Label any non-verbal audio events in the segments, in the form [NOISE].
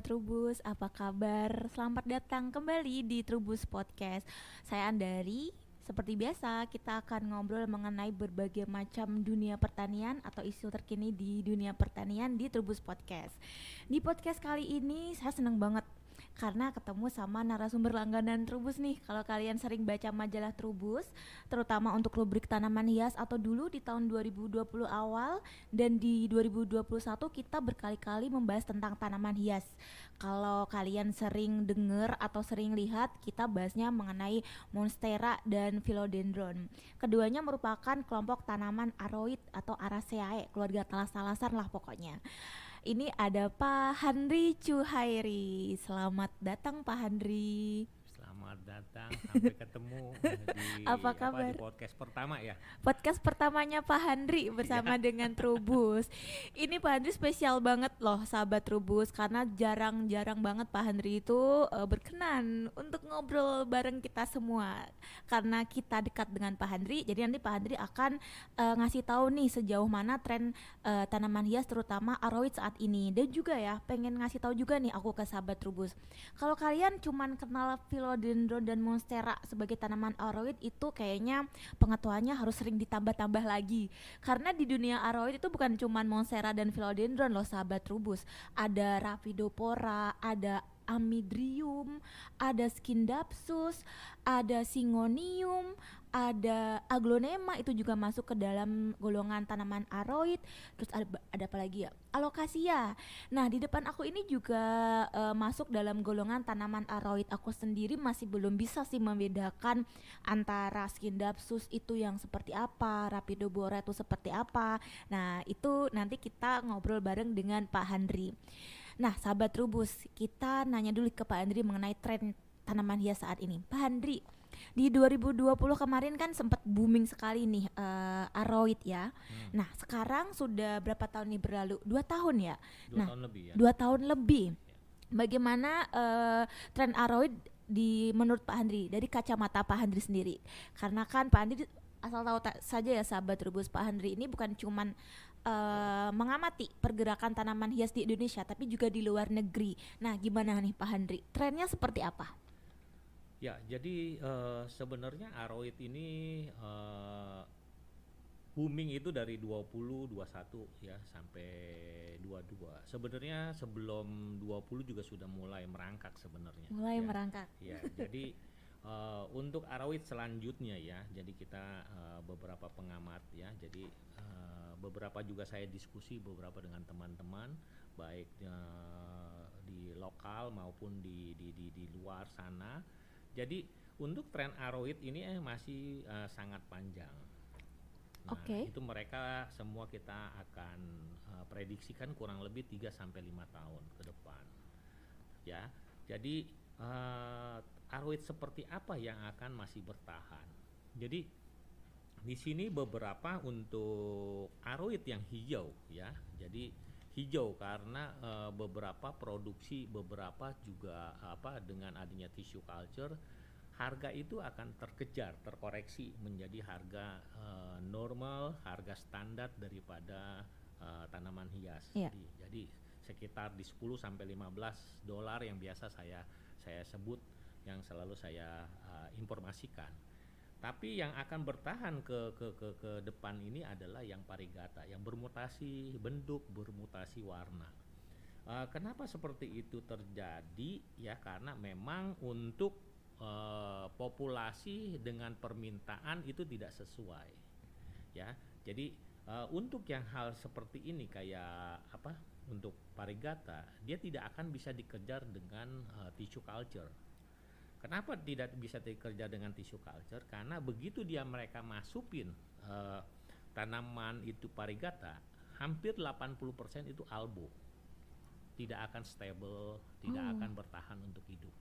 sahabat Trubus, apa kabar? Selamat datang kembali di Trubus Podcast. Saya Andari. Seperti biasa, kita akan ngobrol mengenai berbagai macam dunia pertanian atau isu terkini di dunia pertanian di Trubus Podcast. Di podcast kali ini saya senang banget karena ketemu sama narasumber langganan Trubus nih. Kalau kalian sering baca majalah Trubus, terutama untuk rubrik tanaman hias atau dulu di tahun 2020 awal dan di 2021 kita berkali-kali membahas tentang tanaman hias. Kalau kalian sering dengar atau sering lihat, kita bahasnya mengenai monstera dan philodendron. Keduanya merupakan kelompok tanaman aroid atau Araceae, keluarga talas-talasan lah pokoknya. Ini ada Pak Handri Cuhairi. Selamat datang Pak Handri. Selamat datang sampai ketemu di Apa kabar? di podcast pertama ya. Podcast pertamanya Pak Handri bersama dengan Trubus. Ini Pak Handri spesial banget loh sahabat Trubus karena jarang-jarang banget Pak Handri itu uh, berkenan untuk ngobrol bareng kita semua. Karena kita dekat dengan Pak Handri, jadi nanti Pak Handri akan uh, ngasih tahu nih sejauh mana tren uh, tanaman hias terutama aroid saat ini. Dan juga ya pengen ngasih tahu juga nih aku ke sahabat Trubus. Kalau kalian cuman kenal philodendron dan monstera sebagai tanaman aroid itu kayaknya pengetahuannya harus sering ditambah-tambah lagi. Karena di dunia aroid itu bukan cuman monstera dan philodendron loh sahabat Trubus. Ada Rhapidopora, ada Amidrium, ada Skindapsus, ada Singonium, ada Aglonema itu juga masuk ke dalam golongan tanaman aroid. Terus ada, ada apa lagi ya? Alocasia. Nah, di depan aku ini juga uh, masuk dalam golongan tanaman aroid. Aku sendiri masih belum bisa sih membedakan antara Skindapsus itu yang seperti apa, Rapidobora itu seperti apa. Nah, itu nanti kita ngobrol bareng dengan Pak Handri. Nah, sahabat Rubus, kita nanya dulu ke Pak Andri mengenai tren tanaman hias saat ini. Pak Andri, di 2020 kemarin kan sempat booming sekali nih uh, aroid ya. Hmm. Nah, sekarang sudah berapa tahun nih berlalu? Dua tahun ya. Dua nah, tahun lebih ya. Dua tahun lebih. Bagaimana uh, tren aroid di menurut Pak Andri dari kacamata Pak Andri sendiri? Karena kan Pak Andri asal tahu saja ya sahabat Rubus Pak Andri ini bukan cuman uh, mengamati pergerakan tanaman hias di Indonesia tapi juga di luar negeri. Nah, gimana nih Pak Handri? Trennya seperti apa? Ya, jadi uh, sebenarnya aroid ini uh, booming itu dari 20 21 ya sampai 22. Sebenarnya sebelum 20 juga sudah mulai merangkak sebenarnya. Mulai ya. merangkak. Ya, jadi uh, untuk aroid selanjutnya ya, jadi kita uh, beberapa pengamat ya, jadi uh, beberapa juga saya diskusi beberapa dengan teman-teman baik uh, di lokal maupun di, di di di luar sana. Jadi untuk tren aroid ini eh, masih uh, sangat panjang. Nah, okay. itu mereka semua kita akan uh, prediksikan kurang lebih 3 sampai 5 tahun ke depan. Ya. Jadi uh, aroid seperti apa yang akan masih bertahan. Jadi di sini beberapa untuk aroid yang hijau ya. Jadi hijau karena e, beberapa produksi beberapa juga apa dengan adanya tissue culture harga itu akan terkejar terkoreksi menjadi harga e, normal harga standar daripada e, tanaman hias. Yeah. Jadi, jadi sekitar di 10 sampai 15 dolar yang biasa saya saya sebut yang selalu saya uh, informasikan. Tapi yang akan bertahan ke, ke ke ke depan ini adalah yang parigata, yang bermutasi bentuk, bermutasi warna. Uh, kenapa seperti itu terjadi? Ya karena memang untuk uh, populasi dengan permintaan itu tidak sesuai. Ya, jadi uh, untuk yang hal seperti ini kayak apa? Untuk parigata, dia tidak akan bisa dikejar dengan uh, tissue culture Kenapa tidak bisa dikerja dengan tissue culture? Karena begitu dia mereka masukin uh, tanaman itu parigata, hampir 80% itu albo. Tidak akan stable, tidak oh. akan bertahan untuk hidup.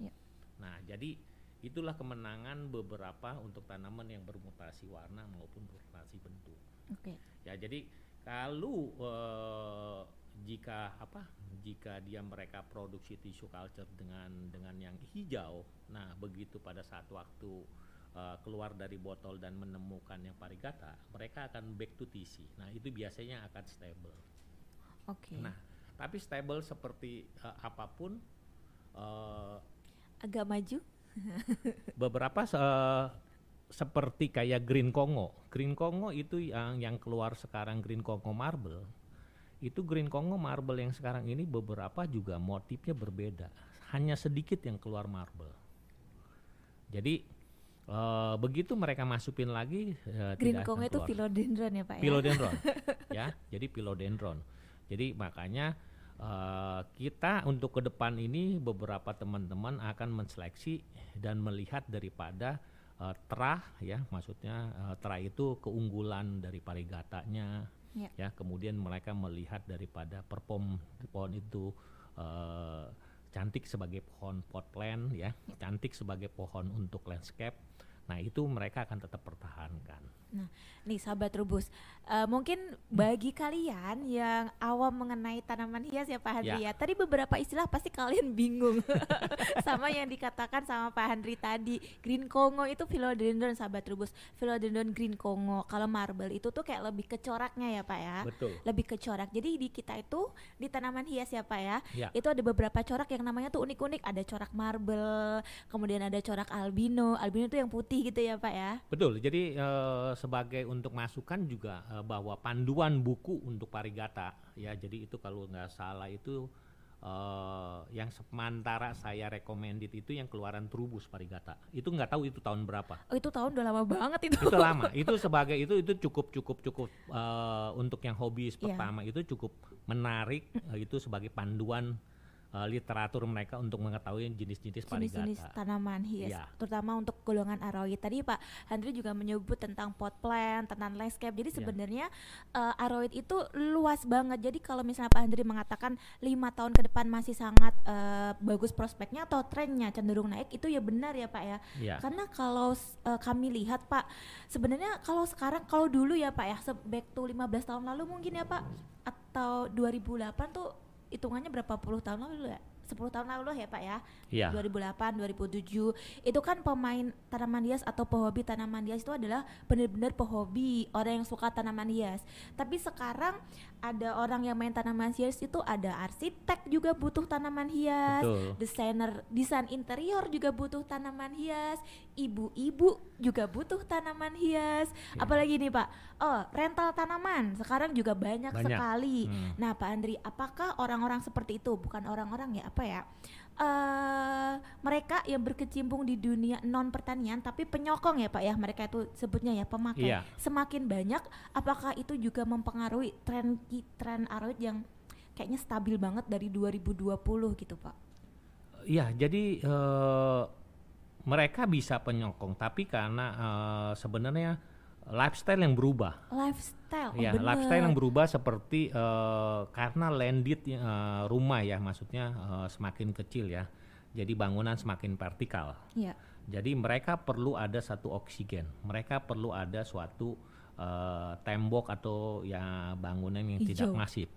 Yeah. Nah, jadi itulah kemenangan beberapa untuk tanaman yang bermutasi warna maupun bermutasi bentuk. Oke. Okay. Ya, jadi kalau uh, jika apa jika dia mereka produksi tisu culture dengan dengan yang hijau nah begitu pada saat waktu uh, keluar dari botol dan menemukan yang parigata mereka akan back to TC nah itu biasanya akan stable oke okay. nah Tapi stable seperti uh, apa pun uh, agak maju. [LAUGHS] beberapa uh, seperti kayak Green Congo. Green Congo itu yang yang keluar sekarang Green Congo Marble. Itu Green Congo Marble yang sekarang ini beberapa juga motifnya berbeda. Hanya sedikit yang keluar marble. Jadi uh, begitu mereka masukin lagi uh, Green Congo itu philodendron ya Pak philodendron, ya? ya. Jadi philodendron. Jadi makanya uh, kita untuk ke depan ini beberapa teman-teman akan menseleksi dan melihat daripada uh, terah ya maksudnya uh, terah itu keunggulan dari parigatanya yeah. ya kemudian mereka melihat daripada perform pohon itu uh, cantik sebagai pohon potland ya. Cantik sebagai pohon untuk landscape. Nah itu mereka akan tetap pertahankan Nah, nih sahabat Rubus, uh, mungkin bagi kalian yang awam mengenai tanaman hias ya Pak Handri ya. ya. Tadi beberapa istilah pasti kalian bingung [LAUGHS] sama yang dikatakan sama Pak Handri tadi. Green Congo itu philodendron sahabat Rubus. Philodendron green Congo. Kalau marble itu tuh kayak lebih ke coraknya ya Pak ya. Betul. Lebih ke corak. Jadi di kita itu di tanaman hias ya Pak ya. ya. Itu ada beberapa corak yang namanya tuh unik-unik. Ada corak marble, kemudian ada corak albino. Albino itu yang putih gitu ya Pak ya. Betul. Jadi uh, sebagai untuk masukan juga uh, bahwa panduan buku untuk parigata ya jadi itu kalau nggak salah itu uh, yang sementara saya recommended itu yang keluaran Trubus Parigata. Itu nggak tahu itu tahun berapa. Oh, itu tahun udah lama banget itu. Itu lama. itu sebagai itu itu cukup cukup cukup uh, untuk yang hobi yeah. pertama itu cukup menarik uh, itu sebagai panduan uh, literatur mereka untuk mengetahui jenis-jenis parigata. Jenis-jenis tanaman hias, ya. terutama untuk golongan aroid. Tadi Pak Handri juga menyebut tentang pot plant, tentang landscape. Jadi ya. sebenarnya ya. uh, aroid itu luas banget. Jadi kalau misalnya Pak Handri mengatakan lima tahun ke depan masih sangat uh, bagus prospeknya atau trennya cenderung naik, itu ya benar ya Pak ya. ya. Karena kalau uh, kami lihat Pak, sebenarnya kalau sekarang kalau dulu ya Pak ya, back to 15 tahun lalu mungkin ya Pak atau 2008 tuh hitungannya berapa puluh tahun lalu ya 10 tahun lalu ya Pak ya. Iya. 2008, 2007. Itu kan pemain tanaman hias atau pehobi tanaman hias itu adalah benar-benar pehobi, orang yang suka tanaman hias. Tapi sekarang ada orang yang main tanaman hias itu ada arsitek juga butuh tanaman hias, desainer desain interior juga butuh tanaman hias, ibu-ibu juga butuh tanaman hias. Ya. Apalagi nih Pak, oh rental tanaman sekarang juga banyak, banyak. sekali. Hmm. Nah Pak Andri, apakah orang-orang seperti itu bukan orang-orang ya apa ya uh, mereka yang berkecimpung di dunia non pertanian tapi penyokong ya pak ya mereka itu sebutnya ya pemakai yeah. semakin banyak apakah itu juga mempengaruhi tren tren aroid yang kayaknya stabil banget dari 2020 gitu pak Iya jadi uh, mereka bisa penyokong tapi karena uh, sebenarnya lifestyle yang berubah. Lifestyle, oh ya, bener. lifestyle yang berubah seperti uh, karena landed uh, rumah ya, maksudnya uh, semakin kecil ya, jadi bangunan semakin vertikal. Ya. Jadi mereka perlu ada satu oksigen, mereka perlu ada suatu uh, tembok atau ya bangunan yang Hijau. tidak masif.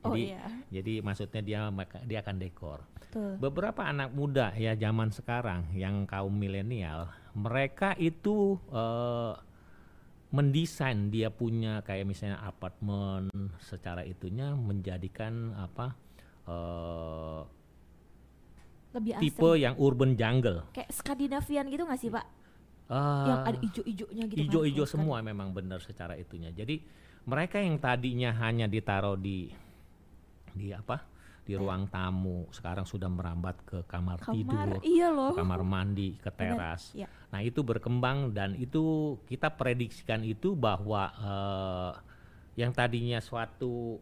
Oh, jadi, oh, iya. jadi maksudnya dia dia akan dekor. Betul. Beberapa anak muda ya zaman sekarang yang kaum milenial, mereka itu uh, mendesain dia punya kayak misalnya apartemen secara itunya menjadikan apa uh, lebih tipe yang urban jungle. Kayak Skandinavian gitu nggak sih pak? Uh, yang ada ijo-ijonya gitu ijo-ijo kan? semua memang benar secara itunya. Jadi mereka yang tadinya hanya ditaruh di di apa di ruang tamu sekarang sudah merambat ke kamar, kamar tidur iya loh. kamar mandi ke teras iya. nah itu berkembang dan itu kita prediksikan itu bahwa uh, yang tadinya suatu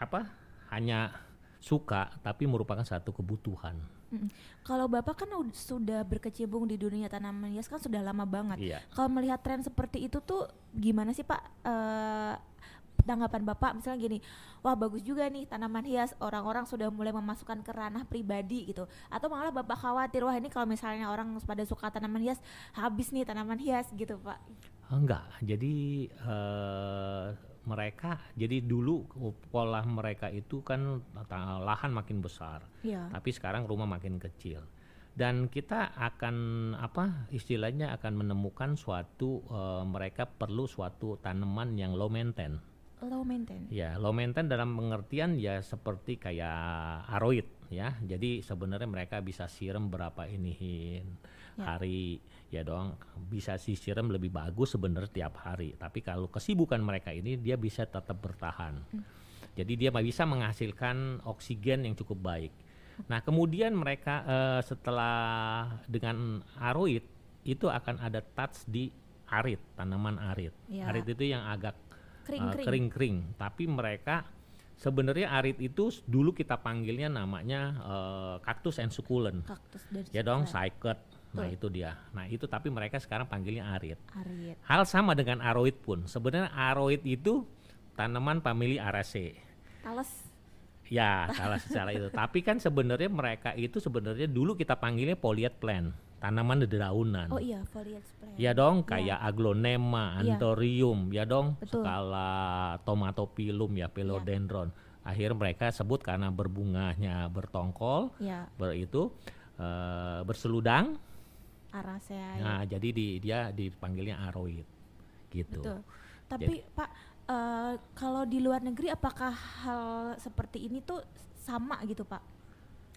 apa hanya suka tapi merupakan satu kebutuhan Mm. Kalau Bapak kan sudah berkecimpung di dunia tanaman hias kan sudah lama banget. Iya. Kalau melihat tren seperti itu tuh gimana sih Pak? Uh, tanggapan Bapak misalnya gini, wah bagus juga nih tanaman hias orang-orang sudah mulai memasukkan ke ranah pribadi gitu. Atau malah Bapak khawatir wah ini kalau misalnya orang pada suka tanaman hias habis nih tanaman hias gitu, Pak. Enggak. Jadi uh, mereka jadi dulu pola mereka itu kan lahan makin besar. Ya. Tapi sekarang rumah makin kecil dan kita akan apa istilahnya akan menemukan suatu uh, mereka perlu suatu tanaman yang low maintenance Low maintain. Ya, low maintain dalam pengertian ya seperti kayak aroid ya. Jadi sebenarnya mereka bisa siram berapa inihin Ya. hari ya dong. Bisa disiram lebih bagus sebenarnya tiap hari. Tapi kalau kesibukan mereka ini dia bisa tetap bertahan. Jadi dia bisa menghasilkan oksigen yang cukup baik. Nah, kemudian mereka eh, setelah dengan aroid itu akan ada touch di arit, tanaman arit. Ya. Arit itu yang agak Kering, uh, kering. kering-kering. Tapi mereka sebenarnya arit itu dulu kita panggilnya namanya uh, cactus and succulent. Kaktus dan Ya dong, cycad. Nah, itu dia. Nah, itu tapi mereka sekarang panggilnya arit. Arit. Hal sama dengan aroid pun. Sebenarnya aroid itu tanaman famili Araceae. Talas. Ya, salah secara itu. Tapi kan sebenarnya mereka itu sebenarnya dulu kita panggilnya polyet plant, tanaman dedaunan. Oh iya, foliage plant. Ya dong, kayak aglonema, Iya. anthurium, ya dong, Betul. skala tomatopilum ya, philodendron. Akhirnya mereka sebut karena berbunganya bertongkol, Ya, ber itu eh, berseludang. Aracea. ya. Nah, jadi di, dia dipanggilnya aroid, gitu. Betul. Tapi Pak, eh, kalau di luar negeri apakah hal seperti ini tuh sama gitu Pak?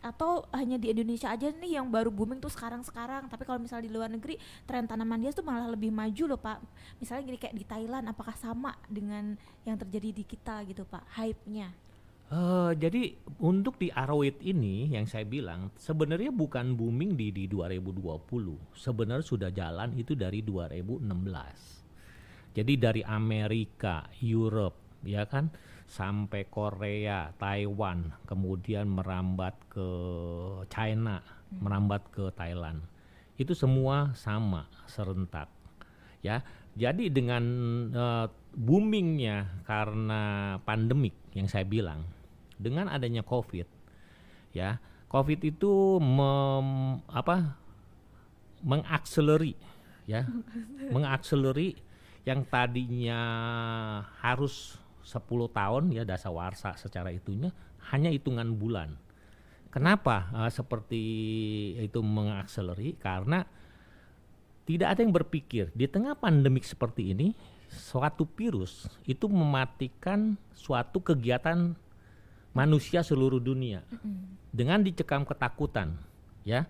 Atau hanya di Indonesia aja nih yang baru booming tuh sekarang-sekarang? Tapi kalau misalnya di luar negeri tren tanaman hias tuh malah lebih maju loh Pak. Misalnya gini kayak di Thailand, apakah sama dengan yang terjadi di kita gitu Pak? Hype-nya? Eh, jadi untuk di aroid ini yang saya bilang sebenarnya bukan booming di di 2020. Sebenarnya sudah jalan itu dari 2016. Jadi dari Amerika, Europe, ya kan, sampai Korea, Taiwan, kemudian merambat ke China, merambat ke Thailand. Itu semua sama serentak. Ya. Jadi dengan eh, boomingnya karena pandemik yang saya bilang, dengan adanya Covid, ya, Covid itu mem, apa mengakseleri, ya, [LAUGHS] mengakseleri yang tadinya harus 10 tahun ya dasawarsa secara itunya hanya hitungan bulan. Kenapa eh, seperti itu mengakseleri? Karena tidak ada yang berpikir di tengah pandemik seperti ini suatu virus itu mematikan suatu kegiatan manusia seluruh dunia dengan dicekam ketakutan ya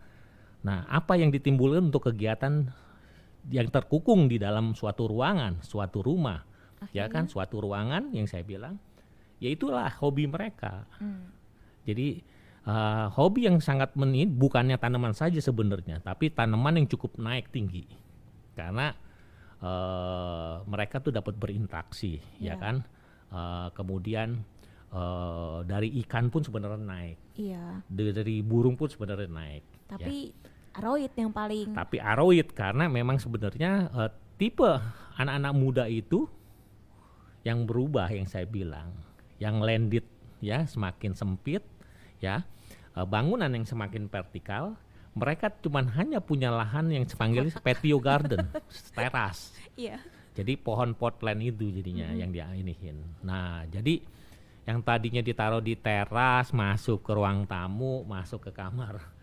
nah apa yang ditimbulkan untuk kegiatan yang terkukung di dalam suatu ruangan suatu rumah ya kan suatu ruangan yang saya bilang ya itulah hobi mereka Hmm. jadi uh, hobi yang sangat menit bukannya tanaman saja sebenarnya, tapi tanaman yang cukup naik tinggi karena uh, mereka tuh dapat berinteraksi, Ya. ya kan. Uh, kemudian uh, dari ikan pun sebenarnya naik, Iya. dari, dari burung pun sebenarnya naik. ya. Tapi aroid yang paling Tapi aroid karena memang sebenarnya uh, tipe anak-anak muda itu yang berubah yang saya bilang, yang landed ya semakin sempit ya uh, bangunan yang semakin vertikal, mereka cuman hanya punya lahan yang dipanggil [LAUGHS] patio garden, teras. iya. Jadi pohon pot plant itu jadinya yang dia inihin. Nah, jadi yang tadinya ditaruh di teras masuk ke ruang tamu, masuk ke kamar.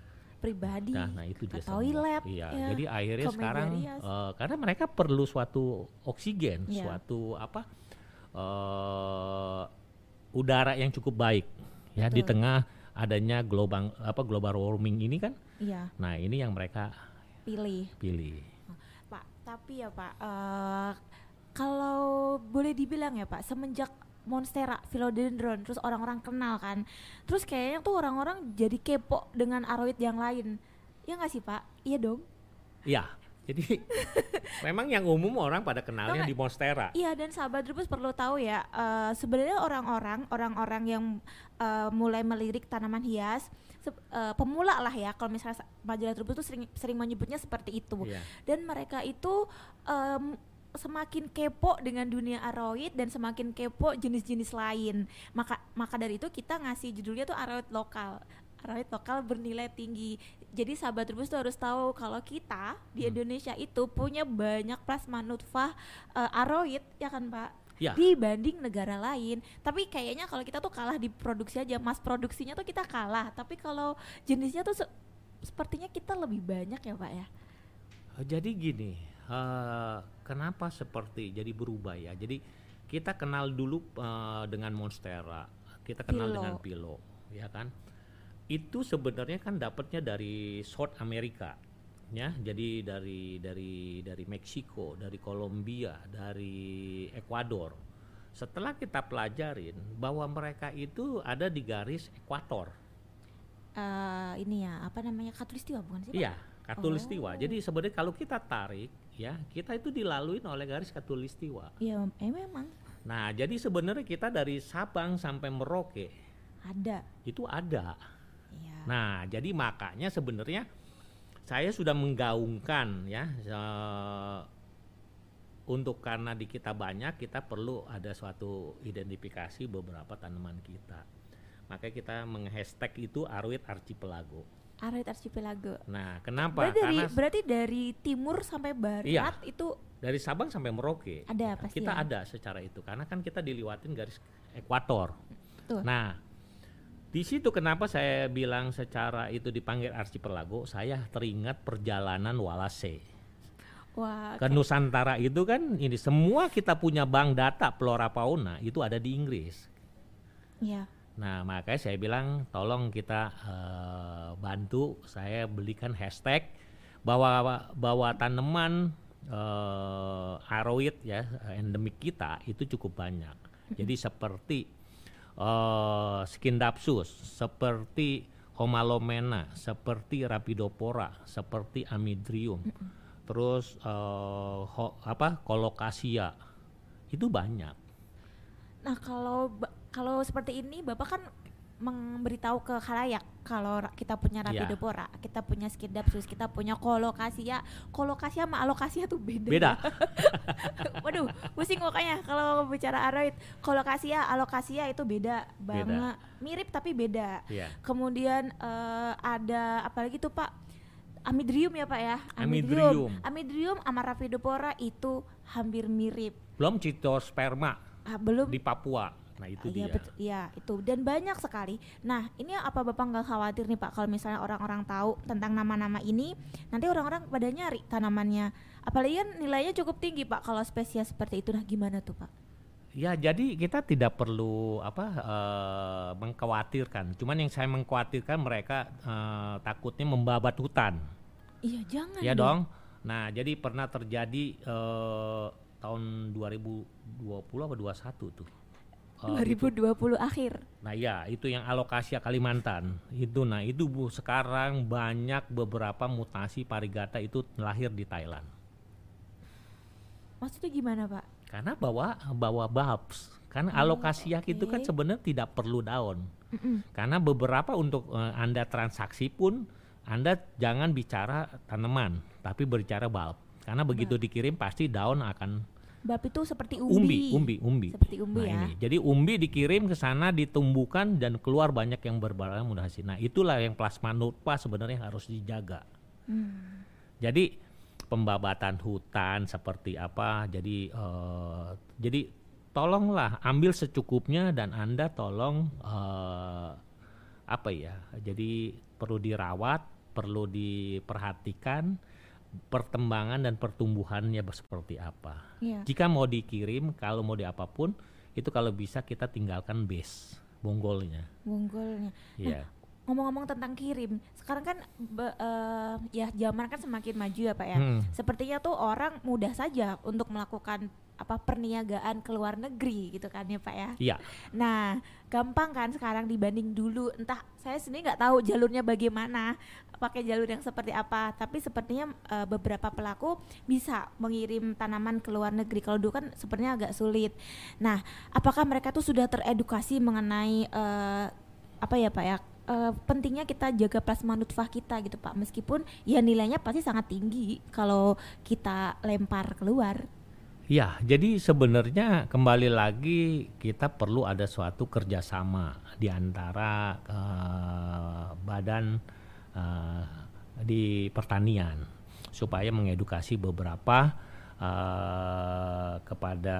pribadi. Nah, nah itu ke dia toilet. Iya, ya. jadi akhirnya sekarang eh, karena mereka perlu suatu oksigen, Iya. suatu apa eh udara yang cukup baik ya di Betul. tengah adanya global apa global warming ini kan. Iya, Nah, ini yang mereka pilih. pilih. Pak, tapi ya Pak, eh, kalau boleh dibilang ya Pak, semenjak Monstera, Philodendron, terus orang-orang kenal kan, terus kayaknya tuh orang-orang jadi kepo dengan aroid yang lain, ya nggak sih Pak? Iya dong. Iya. Jadi [LAUGHS] memang yang umum orang pada kenalnya Tau di Monstera. Iya dan sahabat Rubus perlu tahu ya, eh, sebenarnya orang-orang orang-orang yang eh, mulai melirik tanaman hias, eh, pemula lah ya, kalau misalnya sa- majalah Rubus tuh sering sering menyebutnya seperti itu. Iya. dan mereka itu em, semakin kepo dengan dunia aroid dan semakin kepo jenis-jenis lain maka maka dari itu kita ngasih judulnya tuh aroid lokal aroid lokal bernilai tinggi jadi sahabat Rubus tuh harus tahu kalau kita di Hmm. Indonesia itu punya banyak plasma nutfah eh, aroid ya kan pak Ya. dibanding negara lain tapi kayaknya kalau kita tuh kalah di produksi aja mas produksinya tuh kita kalah tapi kalau jenisnya tuh se- sepertinya kita lebih banyak ya pak ya Eh, Jadi gini, eh, kenapa seperti jadi berubah ya? Jadi kita kenal dulu uh, dengan Monstera, kita kenal Pilo. dengan Pilo, ya kan? Itu sebenarnya kan dapatnya dari South America, ya. Jadi dari dari dari Meksiko, dari Kolombia, dari Ekuador. Setelah kita pelajarin bahwa mereka itu ada di garis ekuator, Eh, ini ya apa namanya katulistiwa bukan sih? Iya, katulistiwa. Oh. Jadi sebenarnya kalau kita tarik, ya kita itu dilalui oleh garis katulistiwa. Iya, eh memang Nah, jadi sebenarnya kita dari Sabang sampai Merauke ada. itu ada. Nah, jadi makanya sebenarnya saya sudah menggaungkan ya eh, untuk karena di kita banyak kita perlu ada suatu identifikasi beberapa tanaman kita. Makanya kita menghashtag itu Arwit Archipelago. Arid Archipelago. Nah, kenapa? Berarti dari, Karena berarti dari timur sampai barat Iya. itu dari Sabang sampai Merauke ada pasti. kita ya? ada secara itu karena kan kita diliwatin garis ekuator. Tuh. Nah, di situ kenapa saya bilang secara itu dipanggil archipelago, saya teringat perjalanan Walase. Wah, Ke Nusantara itu kan ini semua kita punya bank data flora fauna itu ada di Inggris. Iya. Nah, makanya saya bilang tolong kita eh, bantu saya belikan hashtag bahwa bahwa tanaman eh, aroid ya endemik kita itu cukup banyak. Jadi seperti eh Skindapsus, seperti Homalomena, seperti Rapidopora, seperti Amidrium. Terus eh, ho- apa? Colocasia. Itu banyak. Nah, kalau kalau seperti ini Bapak kan memberitahu ke khalayak kalau kita punya Iya. Rapidopora, kita punya Skindapsus, kita punya Colocasia. Colocasia sama Alocasia tuh beda. Beda. [LAUGHS] Waduh, pusing makanya kalau bicara aroid. Colocasia, Alocasia itu beda banget. Mirip tapi beda. Iya. Kemudian eh, ada apalagi tuh Pak? Amidrium ya Pak ya? Amidrium. Amidrium sama Rapidopora itu hampir mirip. Belum citosperma Ah, belum di Papua. Nah, itu Iya dia. betul, iya itu dan banyak sekali. Nah ini apa bapak nggak khawatir nih pak kalau misalnya orang-orang tahu tentang nama-nama ini, nanti orang-orang pada nyari tanamannya. Apalagi kan nilainya cukup tinggi pak kalau spesies seperti itu. Nah gimana tuh pak? Ya, jadi kita tidak perlu apa eh, mengkhawatirkan. Cuman yang saya mengkhawatirkan mereka eh, takutnya membabat hutan. Iya jangan. ya dong. Nah, jadi pernah terjadi eh, tahun 2020 apa 21 tuh. Eh, itu. 2020 akhir. Nah, ya, itu yang alokasia Kalimantan. Itu nah, itu Bu sekarang banyak beberapa mutasi parigata itu lahir di Thailand. Maksudnya gimana pak? Karena bawa bawa bulbs. Karena alokasia itu kan sebenarnya tidak perlu daun. Karena beberapa untuk eh, Anda transaksi pun Anda jangan bicara tanaman, tapi berbicara bulb. Karena begitu dikirim pasti daun akan Bab itu seperti umbi, umbi. umbi, umbi. Seperti umbi Nah, ya. ini. Jadi umbi dikirim ke sana ditumbuhkan dan keluar banyak yang berbarang mudah hasil. Nah, itulah yang plasma nutpa sebenarnya harus dijaga. Hmm. Jadi pembabatan hutan seperti apa? Jadi eh, jadi tolonglah ambil secukupnya dan anda tolong eh, apa ya? Jadi perlu dirawat, perlu diperhatikan perkembangan dan pertumbuhannya seperti apa. Iya. Jika mau dikirim, kalau mau di apa pun, itu kalau bisa kita tinggalkan base bonggolnya. Bonggolnya. Iya. Ngomong-ngomong tentang kirim, sekarang kan be- eh, ya zaman kan semakin maju ya pak ya. Hmm. Sepertinya tuh orang mudah saja untuk melakukan apa perniagaan ke luar negeri gitu kan ya pak ya. Iya. Nah gampang kan sekarang dibanding dulu. Entah saya sendiri nggak tahu jalurnya bagaimana, pakai jalur yang seperti apa. Tapi sepertinya eh, beberapa pelaku bisa mengirim tanaman ke luar negeri. Kalau dulu kan sepertinya agak sulit. Nah apakah mereka tuh sudah teredukasi mengenai eh, apa ya pak ya? Eh, pentingnya kita jaga plasma nutfah kita gitu pak. Meskipun ya nilainya pasti sangat tinggi kalau kita lempar keluar. Ya, jadi sebenarnya kembali lagi kita perlu ada suatu kerjasama di antara eh, badan eh, di pertanian supaya mengedukasi beberapa eh, kepada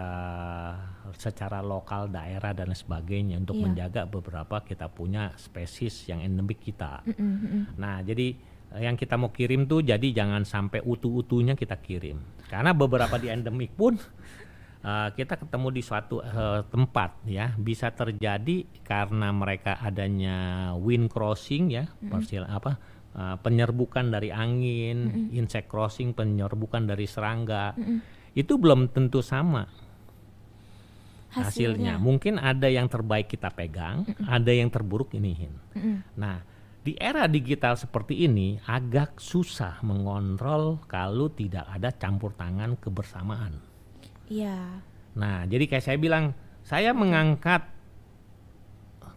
secara lokal daerah dan sebagainya untuk Iya. menjaga beberapa kita punya spesies yang endemik kita. Mm-mm, mm-mm. Nah, jadi eh, yang kita mau kirim tuh jadi jangan sampai utuh-utuhnya kita kirim. Karena beberapa di endemik pun uh, [LAUGHS] kita ketemu di suatu uh, tempat ya bisa terjadi karena mereka adanya wind crossing ya Mm-mm. parsial apa uh, penyerbukan dari angin Mm-mm. insect crossing penyerbukan dari serangga Mm-mm. itu belum tentu sama hasilnya. Mungkin ada yang terbaik kita pegang, ada yang terburuk iniin. Mm-mm. Nah, di era digital seperti ini agak susah mengontrol kalau tidak ada campur tangan kebersamaan. Iya. Nah, jadi kayak saya bilang, saya mengangkat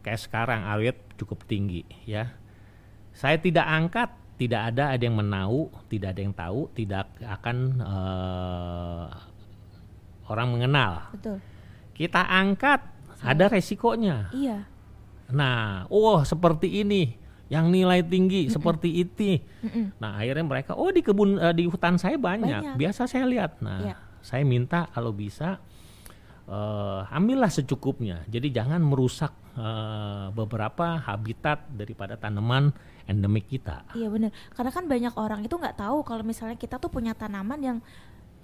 kayak sekarang awet cukup tinggi ya. Saya tidak angkat, tidak ada ada yang menau, tidak ada yang tahu, tidak akan eh, orang mengenal. Betul. Kita angkat, ada resikonya. Iya. Nah, oh seperti ini, yang nilai tinggi seperti itu. Nah, akhirnya mereka, oh di kebun eh, di hutan saya banyak. Banyak. Biasa saya lihat. Nah, Iya. saya minta kalau bisa eh, ambillah secukupnya. Jadi jangan merusak eh, beberapa habitat daripada tanaman endemik kita. Iya benar. Karena kan banyak orang itu nggak tahu kalau misalnya kita tuh punya tanaman yang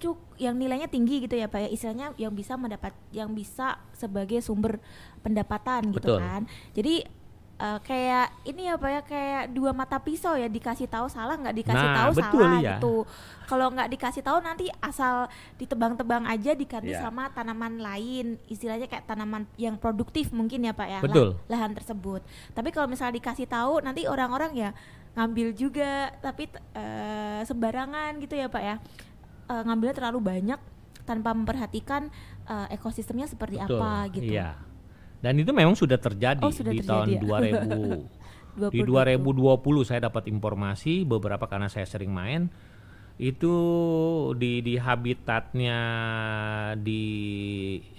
cuk yang nilainya tinggi gitu ya Pak ya. Istilahnya yang bisa mendapat yang bisa sebagai sumber pendapatan gitu Betul. kan. Jadi eh, kayak ini ya Pak ya kayak dua mata pisau ya dikasih tahu salah nggak dikasih Nah, tahu betul, salah iya. gitu. Kalau nggak dikasih tahu nanti asal ditebang-tebang aja diganti Iya. sama tanaman lain. Istilahnya kayak tanaman yang produktif mungkin ya Pak ya. lah- Betul. lahan tersebut. Tapi kalau misalnya dikasih tahu nanti orang-orang ya ngambil juga tapi eh, sembarangan gitu ya Pak ya. Eh, ngambilnya terlalu banyak tanpa memperhatikan eh, ekosistemnya seperti Betul, apa gitu. Iya. Dan itu memang sudah terjadi Oh, sudah di terjadi tahun ya. 2000 [LAUGHS] di 2020 saya dapat informasi beberapa karena saya sering main. Itu di di habitatnya di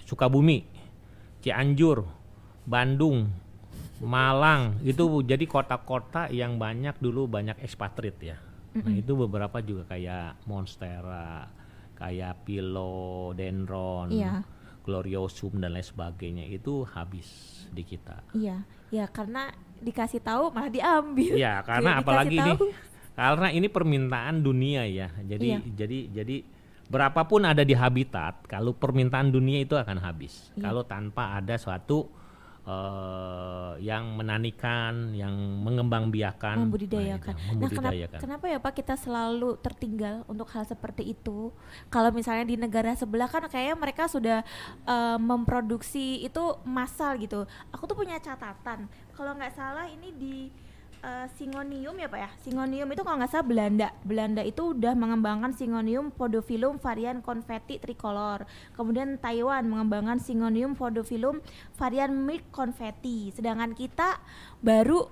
Sukabumi, Cianjur, Bandung, Malang. Itu jadi kota-kota yang banyak dulu banyak ekspatrit ya. Nah itu beberapa juga kayak Monstera, kayak Philodendron, Iya, Gloriosum dan lain sebagainya itu habis di kita. iya. Ya karena dikasih tahu malah diambil. Ya [LAUGHS] karena Dikasih apalagi ini karena ini permintaan dunia ya. Jadi Iya. jadi jadi berapapun ada di habitat, kalau permintaan dunia itu akan habis. Iya. Kalau tanpa ada suatu eh, yang menanikan, yang mengembangbiakan, membudidayakan. nah, itu, Nah, kenapa, membudidayakan. kenapa ya Pak kita selalu tertinggal untuk hal seperti itu? Kalau misalnya di negara sebelah kan kayaknya mereka sudah eh, memproduksi itu massal gitu. Aku tuh punya catatan. Kalau nggak salah ini di eh, Singonium ya Pak ya. Singonium itu kalau nggak salah Belanda. Belanda itu udah mengembangkan Singonium podophyllum varian confetti tricolor. Kemudian Taiwan mengembangkan Singonium podophyllum varian milk confetti. Sedangkan kita baru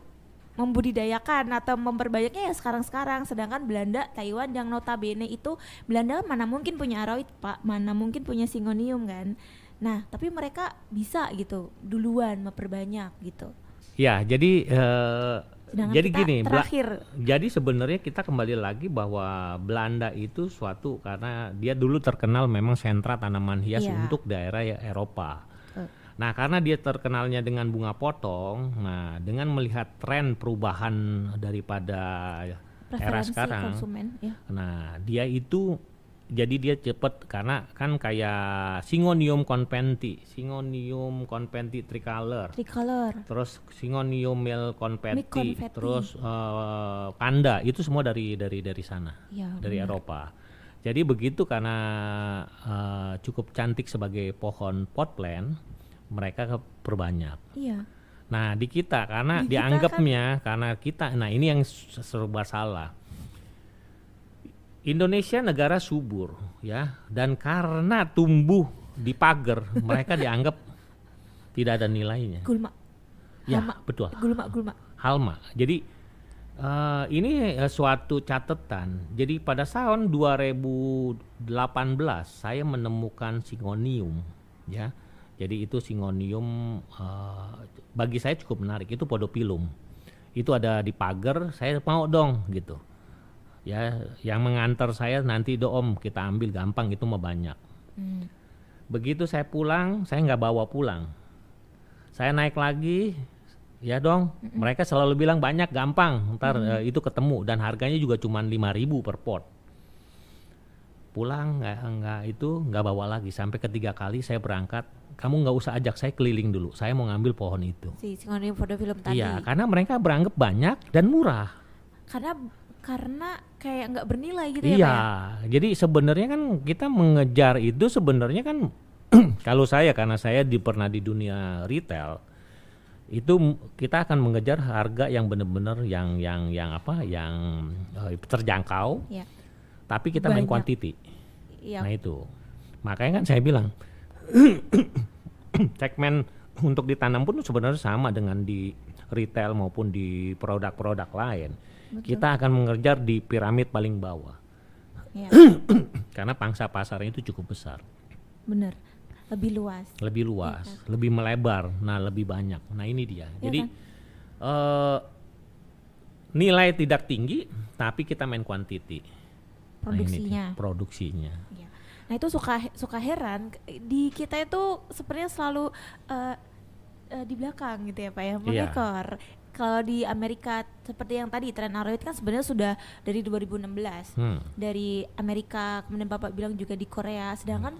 membudidayakan atau memperbanyaknya ya sekarang-sekarang sedangkan Belanda, Taiwan yang notabene itu Belanda mana mungkin punya aroid pak, mana mungkin punya singonium kan nah tapi mereka bisa gitu duluan memperbanyak gitu Ya, jadi eh, sedangkan jadi gini, terakhir Jadi sebenarnya kita kembali lagi bahwa Belanda itu suatu karena dia dulu terkenal memang sentra tanaman hias Iya. untuk daerah ya Eropa. Betul. Nah, karena dia terkenalnya dengan bunga potong, nah dengan melihat tren perubahan daripada preferensi sekarang. konsumen ya nah dia itu jadi dia cepet karena kan kayak Singonium conpenti, Singonium conpenti tricolor, tricolor terus Singonium confetti, confetti. terus eh, panda itu semua dari dari dari sana, ya dari benar. Eropa. Jadi begitu karena eh, cukup cantik sebagai pohon pot plant, mereka perbanyak. iya Nah di kita karena Di kita kan dianggapnya karena kita, nah ini yang serba salah. Indonesia negara subur ya, dan karena tumbuh di pagar, mereka dianggap tidak ada nilainya. gulma Ya Halma. betul, gulma gulma halma. Jadi eh, ini eh, suatu catatan. Jadi pada tahun 2018 saya menemukan singonium, ya. Jadi itu singonium eh, bagi saya cukup menarik. Itu podopilum. Itu ada di pagar. Saya mau dong gitu. Ya, yang mengantar saya nanti do om kita ambil gampang itu mah banyak. Hmm. Begitu saya pulang, saya nggak bawa pulang. Saya naik lagi, ya dong. Mereka selalu bilang banyak, gampang. Ntar eh, itu ketemu dan harganya juga cuma 5.000 per pot. pulang nggak nggak itu nggak bawa lagi sampai ketiga kali saya berangkat kamu nggak usah ajak saya keliling dulu saya mau ngambil pohon itu Si foto film tadi. iya karena mereka beranggap banyak dan murah Karena karena kayak nggak bernilai gitu iya ya, Pak ya? jadi sebenarnya kan kita mengejar itu sebenarnya kan [CLEARS THROAT] kalau saya karena saya di pernah di dunia retail itu kita akan mengejar harga yang benar-benar yang yang yang apa yang eh, terjangkau Iya. tapi kita main Banyak. quantity Iya. Nah itu, makanya kan saya bilang [CLEARS THROAT] segmen untuk ditanam pun sebenarnya sama dengan di retail maupun di produk-produk lain. Betul. Kita akan mengejar di piramid paling bawah Iya, [CLEARS THROAT] karena pangsa pasarnya itu cukup besar, bener. Lebih luas. lebih luas, lebih melebar, nah lebih banyak. Nah ini dia. Iya Jadi kan? eh, nilai tidak tinggi, tapi kita main quantity. Nah, ini dia, Produksinya. produksinya. Iya. Nah itu suka suka heran di kita itu sebenarnya selalu eh, di belakang gitu ya pak ya Iya. Kalau di Amerika seperti yang tadi tren Android kan sebenarnya sudah dari 2016 Hmm. dari Amerika kemudian bapak bilang juga di Korea. Sedangkan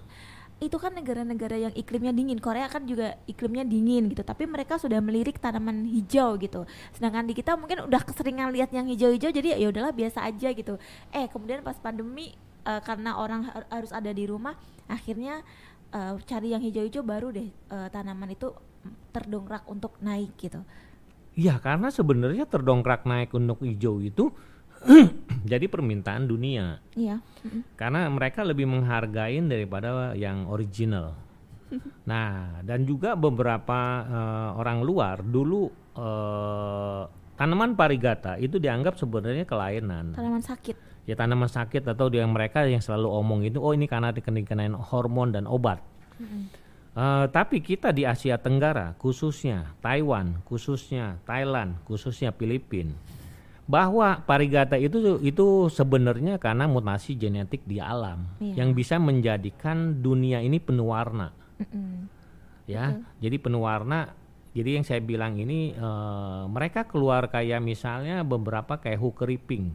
itu kan negara-negara yang iklimnya dingin. Korea kan juga iklimnya dingin gitu tapi mereka sudah melirik tanaman hijau gitu. Sedangkan di kita mungkin udah keseringan lihat yang hijau-hijau jadi ya udahlah biasa aja gitu. Eh kemudian pas pandemi eh, karena orang har- harus ada di rumah akhirnya eh, cari yang hijau-hijau baru deh eh, tanaman itu terdongkrak untuk naik gitu Iya, karena sebenarnya terdongkrak naik untuk hijau itu [CLEARS THROAT] jadi permintaan dunia. iya. Karena mereka lebih menghargai daripada yang original. [LAUGHS] Nah, dan juga beberapa eh, orang luar dulu eh, tanaman parigata itu dianggap sebenarnya kelainan. tanaman sakit Ya tanaman sakit atau yang mereka yang selalu omong itu, oh ini karena dikenain hormon dan obat. Mm-mm. Eh, tapi kita di Asia Tenggara, khususnya Taiwan, khususnya Thailand, khususnya Filipina, bahwa parigata itu itu sebenarnya karena mutasi genetik di alam Iya. yang bisa menjadikan dunia ini penuh warna, Mm-mm. ya. Jadi penuh warna. Jadi yang saya bilang ini eh, mereka keluar kayak misalnya beberapa kayak hookery pink.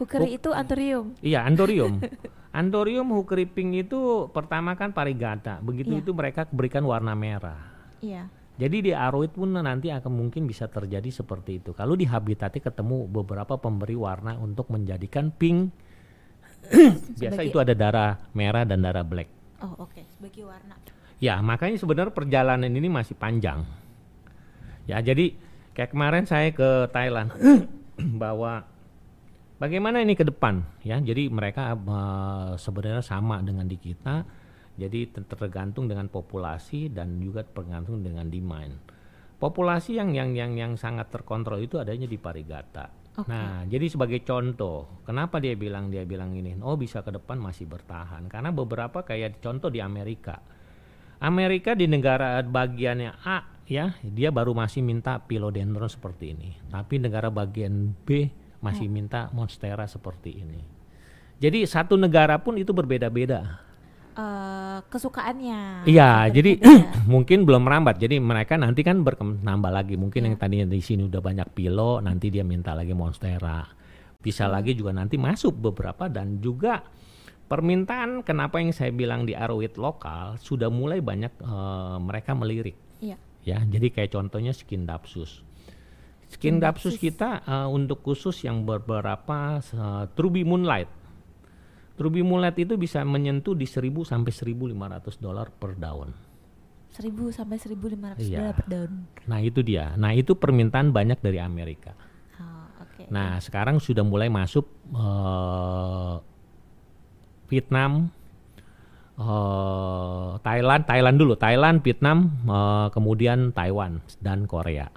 Hukeri itu anthurium Iya, andorium. [LAUGHS] andorium hookery pink itu pertama kan parigata. Begitu Iya. itu mereka berikan warna merah. iya Jadi di aroid pun nanti akan mungkin bisa terjadi seperti itu. Kalau di habitatnya ketemu beberapa pemberi warna untuk menjadikan pink. [COUGHS] Biasa itu ada darah merah dan darah black. Oh oke, sebagai warna. Ya, makanya sebenarnya perjalanan ini masih panjang. Ya, jadi kayak kemarin saya ke Thailand [COUGHS] bahwa bagaimana ini ke depan ya. Jadi mereka eh, sebenarnya sama dengan di kita. Jadi ter- tergantung dengan populasi dan juga tergantung dengan demand. Populasi yang yang yang yang sangat terkontrol itu adanya di Parigata. Oke. Nah, jadi sebagai contoh, kenapa dia bilang dia bilang ini? Oh, bisa ke depan masih bertahan karena beberapa kayak contoh di Amerika. Amerika di negara bagiannya A ya, dia baru masih minta philodendron seperti ini. Tapi negara bagian B masih minta monstera seperti ini. Jadi satu negara pun itu berbeda-beda. Eh, kesukaannya. Iya, jadi [CLEARS THROAT] mungkin belum merambat. Jadi mereka nanti kan berkembang lagi. Mungkin yang tadinya di sini udah banyak pilo, nanti dia minta lagi monstera. Bisa lagi juga nanti masuk beberapa dan juga permintaan kenapa yang saya bilang di aroid lokal sudah mulai banyak eh, mereka melirik. Iya. Ya, jadi kayak contohnya skin dapsus. Skin dapsus kita eh, untuk khusus yang beberapa eh, Truby Moonlight. Truby Moonlight itu bisa menyentuh di 1000 sampai 1500 dolar per daun. 1000 sampai 1500 Iya. dolar per daun. Nah, itu dia. Nah, itu permintaan banyak dari Amerika. Oh, oke. Nah, sekarang sudah mulai masuk eh, Vietnam, eh, Thailand, Thailand dulu, Thailand, Vietnam, eh, kemudian Taiwan dan Korea.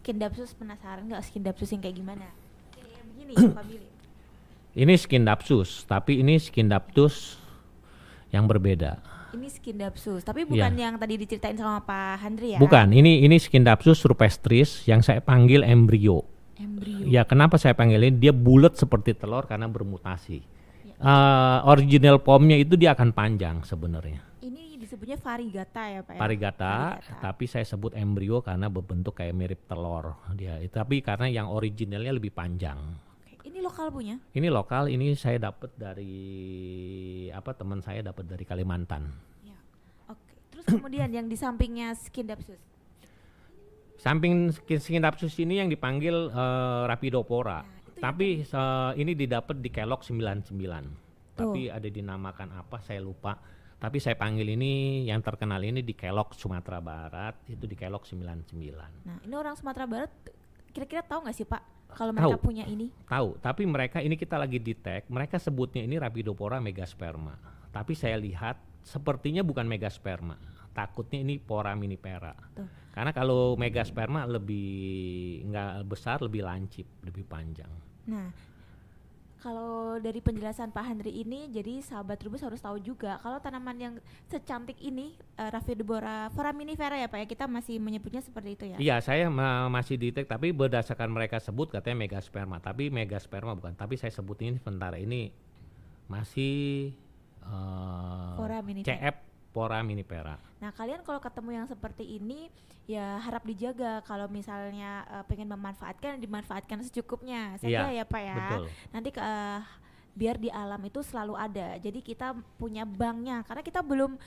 Skin dapsus penasaran nggak skin dapsus yang kayak gimana? Kayak begini, [CLEARS THROAT] Pak Billy. Ini skin dapsus, tapi ini skin dapsus yang berbeda. Ini skin dapsus, tapi bukan Iya. yang tadi diceritain sama Pak Handri ya? Bukan, ini ini skin dapsus rupestris yang saya panggil embrio. Embrio. Ya, kenapa saya panggil ini? Dia bulat seperti telur karena bermutasi. Eh, original pomnya itu dia akan panjang sebenarnya. Disebutnya varigata ya, Pak ya? Varigata. tapi saya sebut embrio karena berbentuk kayak mirip telur dia. Tapi karena yang originalnya lebih panjang. Oke. Ini lokal punya? Ini lokal, ini saya dapat dari apa teman saya dapat dari Kalimantan. Ya. Oke. Terus kemudian yang di sampingnya Skin Dapsus. Samping skin, Dapsus ini yang dipanggil uh, Rapidopora. Nah, Tapi uh, ini didapat di Kelok 99. Tuh. Tapi ada dinamakan apa saya lupa. Tapi saya panggil ini yang terkenal ini di Kelok Sumatera Barat itu di Kelok 99. Nah, ini orang Sumatera Barat kira-kira tahu nggak sih Pak kalau mereka Tahu. punya ini? Tahu, tapi mereka ini kita lagi di tag, mereka sebutnya ini Rapidopora megasperma. Tapi saya lihat sepertinya bukan megasperma. Takutnya ini pora minipera. Tuh. Karena kalau megasperma lebih nggak besar, lebih lancip, lebih panjang. Nah, kalau dari penjelasan Pak Handri ini, jadi sahabat rubus harus tahu juga kalau tanaman yang secantik ini, uh, Rapidopora foraminifera ya Pak ya, kita masih menyebutnya seperti itu ya. Iya, saya ma- masih tag, tapi berdasarkan mereka sebut katanya megasperma, tapi megasperma bukan. Tapi saya sebut ini sementara ini masih eh, Foraminifera. CF pora minipera. Nah, kalian kalau ketemu yang seperti ini ya harap dijaga kalau misalnya uh, pengen memanfaatkan dimanfaatkan secukupnya saja Iya, ya Pak ya. Betul. Nanti ke uh, biar di alam itu selalu ada. Jadi kita punya banknya karena kita belum